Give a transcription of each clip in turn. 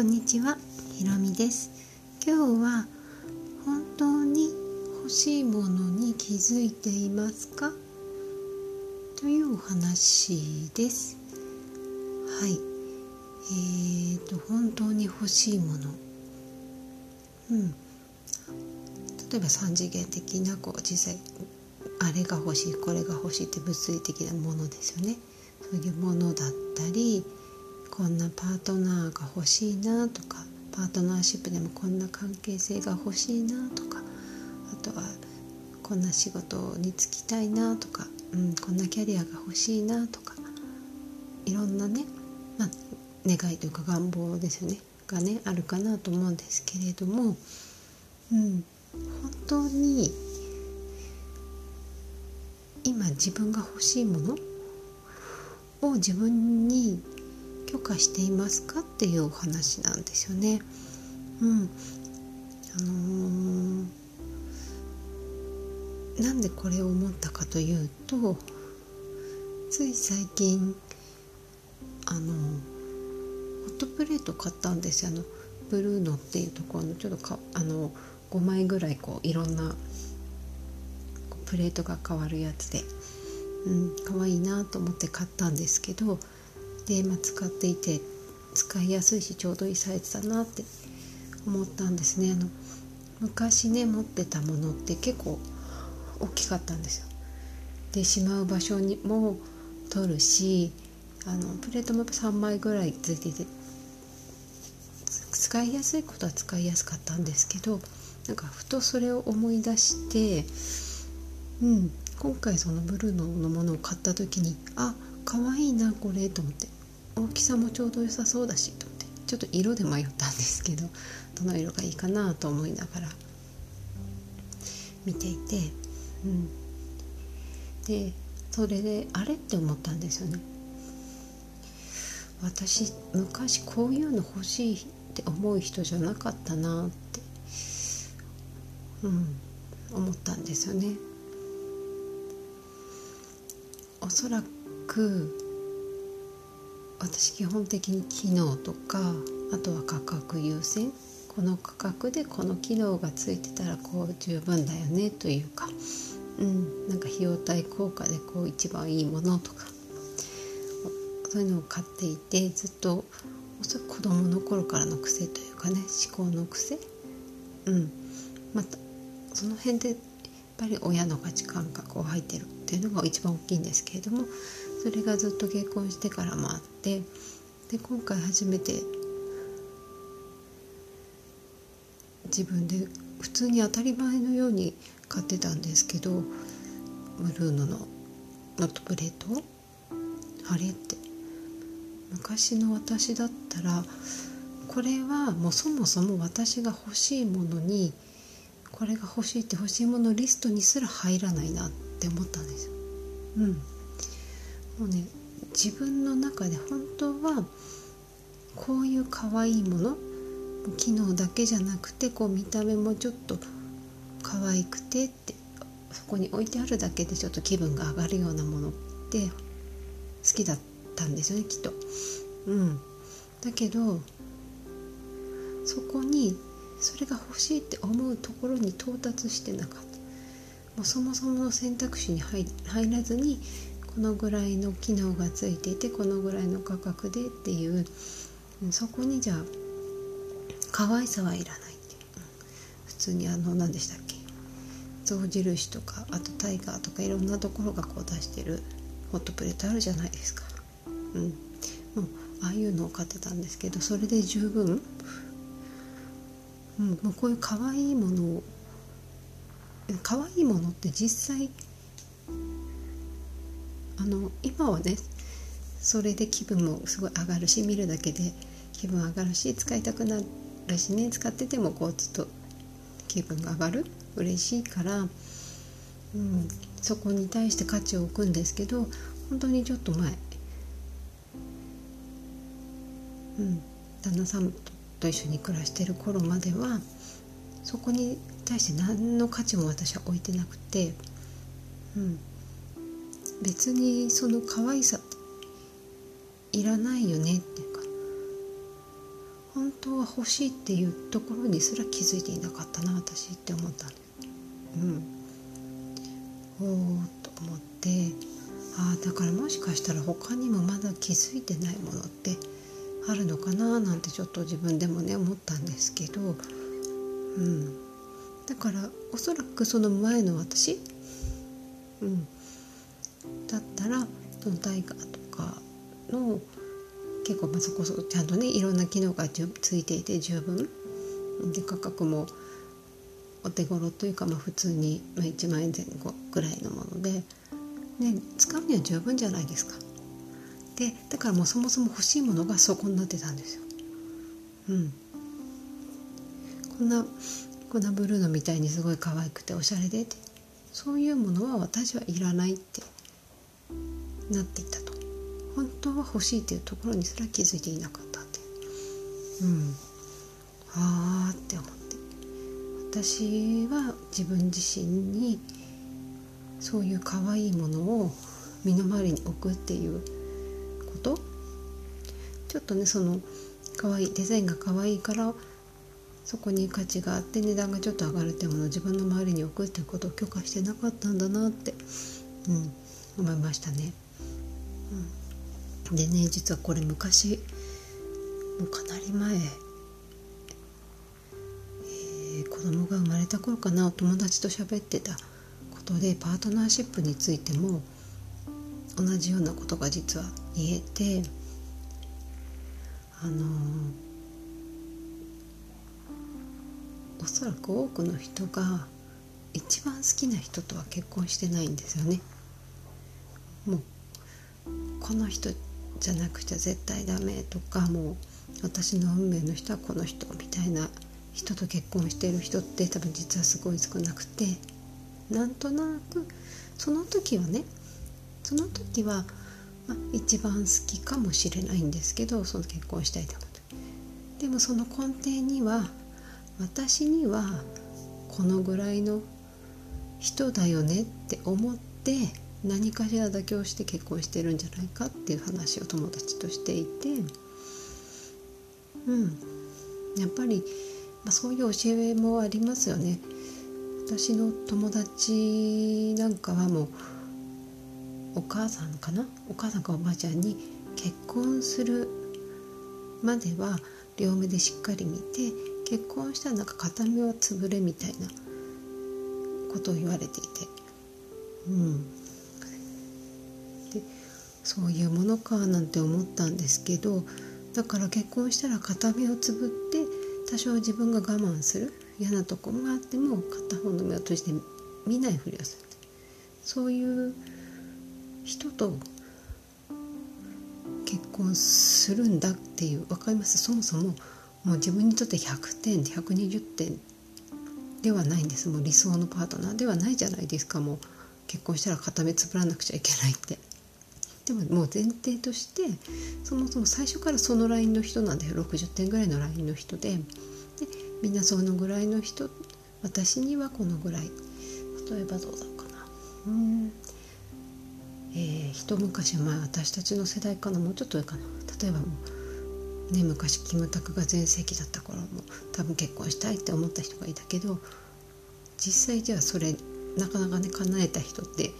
こんにちは、ひろみです。今日は本当に欲しいものに気づいていますか？というお話です。はい。えーと本当に欲しいもの。うん。例えば三次元的なこう実際あれが欲しいこれが欲しいって物理的なものですよね。そういうものだったりこんなパートナーが欲しいなとかパートナーシップでもこんな関係性が欲しいなとかあとはこんな仕事に就きたいなとか、うん、こんなキャリアが欲しいなとかいろんなね、まあ、願いというか願望ですよねがねあるかなと思うんですけれども、うん、本当に今自分が欲しいものを自分に許可していますかっていうお話なんですよね。うん、あのーなんでこれを思ったかというとつい最近あのホットプレート買ったんですよ。あのブルーノっていうところのちょっとかあの5枚ぐらいこういろんなプレートが変わるやつで、うん、可愛いなと思って買ったんですけどで、まあ、使っていて使いやすいしちょうどいいサイズだなって思ったんですね。あの昔ね持ってたものって結構大きかったんですよ。でしまう場所にも取るしあのプレートも3枚ぐらいついてて使いやすいことは使いやすかったんですけどなんかふとそれを思い出して、うん、今回そのブルーのものを買った時にあっ可愛いなこれと思って。大きさもちょうど良さそうだしと思って。ちょっと色で迷ったんですけどどの色がいいかなと思いながら。見ていて、うん、でそれであれって思ったんですよね。私昔こういうの欲しいって思う人じゃなかったなって、うん、思ったんですよね。おそらく私基本的に機能とかあとは価格優先。この価格でこの機能がついてたらこう十分だよねというか、うん、なんか費用対効果でこう一番いいものとかそういうのを買っていてずっとおそらく子供の頃からの癖というかね思考の癖、うん、またその辺でぱり親の価値観がこう入ってるっていうのが一番大きいんですけれどもそれがずっと結婚してからもあってで今回初めて自分で普通に当たり前のように買ってたんですけどブルーノのノットプレートあれって昔の私だったらこれはもうそもそも私が欲しいものにこれが欲しいって欲しいものリストにすら入らないなって思ったんですよ。うん、もうね自分の中で本当はこういう可愛いもの機能だけじゃなくてこう見た目もちょっと可愛くてってそこに置いてあるだけでちょっと気分が上がるようなものって好きだったんですよねきっと。うん、だけどそこにそれが欲しいって思うところに到達してなかった。もうそもそもの選択肢に入入らずにこのぐらいの機能がついていてこのぐらいの価格でっていうそこにじゃあ可愛さはいらないっていう。普通にあの何でしたっけ？象印とかあとタイガーとかいろんなところがこう出してるホットプレートあるじゃないですか。うん、もうああいうのを買ってたんですけどそれで十分うん、もうこういう可愛いものを可愛いものって実際あの今はねそれで気分もすごい上がるし見るだけで気分上がるし使いたくなるしね。使っててもこうちょっと気分が上がる。嬉しいから、うん、そこに対して価値を置くんですけど本当にちょっと前、うん、旦那さんとと一緒に暮らしてる頃まではそこに対して何の価値も私は置いてなくて、うん、別にその可愛さっていらないよねっていうか本当は欲しいっていうところにすら気づいていなかったな私って思った。うん、おおと思ってああだからもしかしたら他にもまだ気づいてないものってあるのかななんてちょっと自分でもね思ったんですけど、うん、だからおそらくその前の私、うん、だったらそのタイガーとかの結構まあそこそこちゃんとねいろんな機能がついていて十分。で価格もお手頃というか、まあ、普通に、ま、1万円前後ぐらいのもので、ね、使うには十分じゃないですか。でだからもうそもそも欲しいものがそこになってたんですよ。うん、こんなこんなブルーノみたいにすごい可愛くておしゃれでって。そういうものは私はいらないってなっていたと。本当は欲しいっていうところにすら気づいていなかったってう。ん。ああって思って。私は自分自身にそういう可愛いものを身の回りに置くっていうこと？ちょっとねその可愛いデザインが可愛いからそこに価値があって値段がちょっと上がるっていうものを自分の周りに置くっていうことを許可してなかったんだなって、うん、思いましたね。うん、でね実はこれ昔もうかなり前、えー、子供が生まれた頃かなお友達と喋ってたことでパートナーシップについても同じようなことが実は言えてあの、おそらく多くの人が一番好きな人とは結婚してないんですよね。もうこの人じゃなくちゃ絶対ダメとかもう私の運命の人はこの人みたいな人と結婚している人って多分実はすごい少なくてなんとなくその時はねその時は、まあ、一番好きかもしれないんですけどその結婚したいと思ってでもその根底には私にはこのぐらいの人だよねって思って何かしら妥協して結婚してるんじゃないかっていう話を友達としていてうんやっぱり、まあ、そういう教えもありますよね。私の友達なんかはもうお母さんかな？お母さんかおばあちゃんに結婚するまでは両目でしっかり見て結婚したらなんか片目は潰れみたいなことを言われていて。うん。でそういうものかなんて思ったんですけどだから結婚したら片目をつぶって多少自分が我慢する嫌なとこがあっても片方の目を閉じて見ないふりをする。そういう人と結婚するんだっていう分かります？そもそももう自分にとって100点120点ではないんです。もう理想のパートナーではないじゃないですか。もう結婚したら片目つぶらなくちゃいけないって。でももう前提としてそもそも最初からそのラインの人なんだよ。60点ぐらいのラインの人で。でみんなそのぐらいの人私にはこのぐらい。例えばどうだろうかな。うん。えー、一昔前私たちの世代かなもうちょっと上かな例えばもうね昔キムタクが全盛期だった頃も多分結婚したいって思った人がいたけど実際じゃあそれなかなかね叶えた人って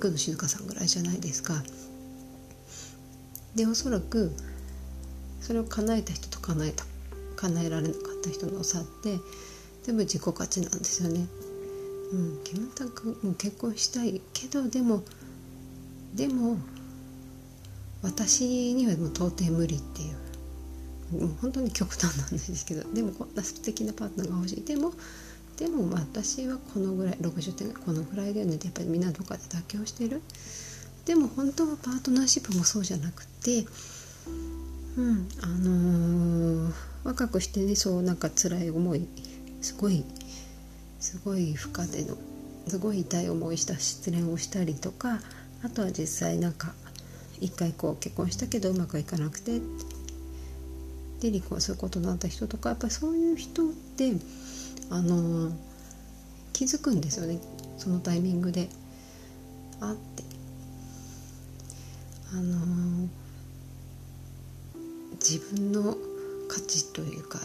工藤静香さんぐらいじゃないですか。でおそらくそれを叶えた人と叶えた叶えられなかった人の差って全部自己価値なんですよね。うん、キムタクも結婚したいけどでもでも私にはもう到底無理っていう。もう本当に極端なんですけどでもこんな素敵なパートナーが欲しい。でもでも私はこのぐらい60点このぐらいだよねってやっぱりみんなどっかで妥協してる。でも本当はパートナーシップもそうじゃなくてうんあのー、若くしてねそうなんか辛い思いすごいすごい負荷でのすごい痛い思いした失恋をしたりとかあとは実際なんか一回こう結婚したけどうまくいかなくて。で離婚することになった人とかやっぱりそういう人ってあの気づくんですよね。そのタイミングで。あって。あの自分の価値というか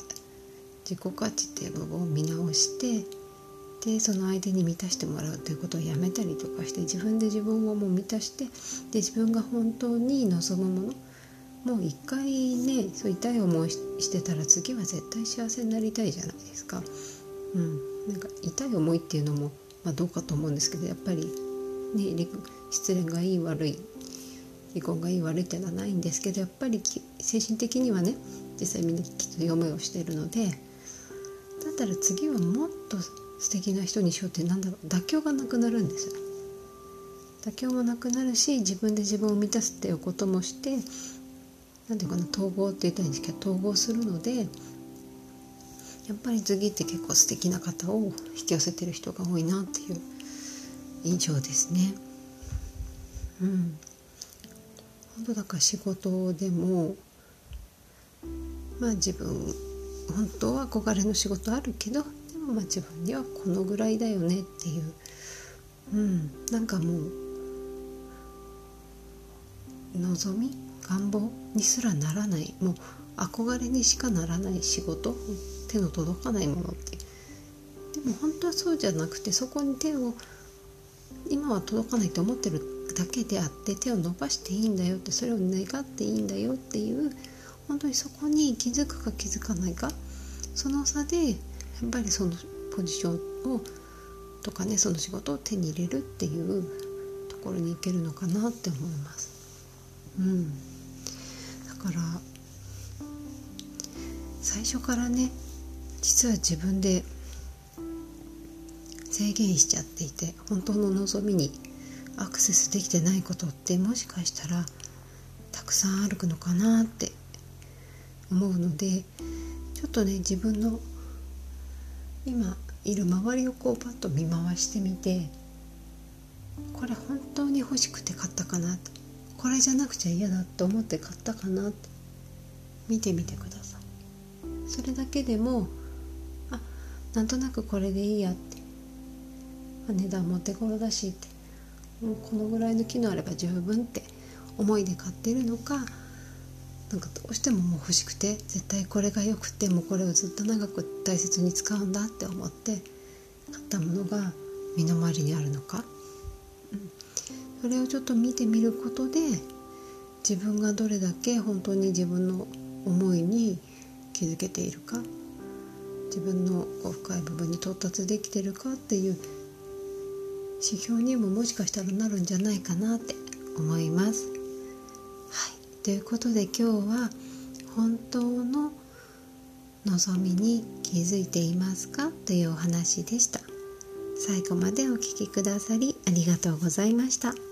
自己価値っていう部分を見直してでその相手に満たしてもらうということをやめたりとかして自分で自分をもう満たしてで自分が本当に望むものもう一回ねそう痛い思いしてたら次は絶対幸せになりたいじゃないですか。うん、なんか痛い思いっていうのも、まあ、どうかと思うんですけどやっぱり、ね、失恋がいい悪い離婚がいい悪いっていうのはないんですけどやっぱり精神的にはね実際みんなきつい思いをしているのでだったら次はもっと素敵な人にしようってなんだろう妥協がなくなるんですよ。妥協もなくなるし自分で自分を満たすっていうこともして何ていうかな統合って言ったらいいんですけど統合するのでやっぱり次って結構素敵な方を引き寄せてる人が多いなっていう印象ですね。うん、本当だから仕事でもまあ自分本当は憧れの仕事あるけどまあ自分にはこのぐらいだよねっていう、うん、なんかもう望み願望にすらならない。もう憧れにしかならない仕事手の届かないものってでも本当はそうじゃなくてそこに手を今は届かないと思ってるだけであって手を伸ばしていいんだよってそれを願っていいんだよっていう本当にそこに気づくか気づかないかその差でやっぱりそのポジションをとかねその仕事を手に入れるっていうところに行けるのかなって思います。うん、だから最初からね実は自分で制限しちゃっていて本当の望みにアクセスできてないことってもしかしたらたくさんあるのかなって思うのでちょっとね自分の今いる周りをこうパッと見回してみてこれ本当に欲しくて買ったかなと。これじゃなくちゃ嫌だと思って買ったかなって見てみてください。それだけでもあなんとなくこれでいいやって。値段も手頃だしって。もうこのぐらいの機能あれば十分って思いで買ってるのかなんかどうしてももう欲しくて絶対これがよくてもうこれをずっと長く大切に使うんだって思って買ったものが身の回りにあるのか、うん、それをちょっと見てみることで自分がどれだけ本当に自分の思いに気づけているか自分のこう深い部分に到達できてるかっていう指標にももしかしたらなるんじゃないかなって思います。ということで今日は本当の望みに気づいていますかというお話でした。最後までお聴きくださりありがとうございました。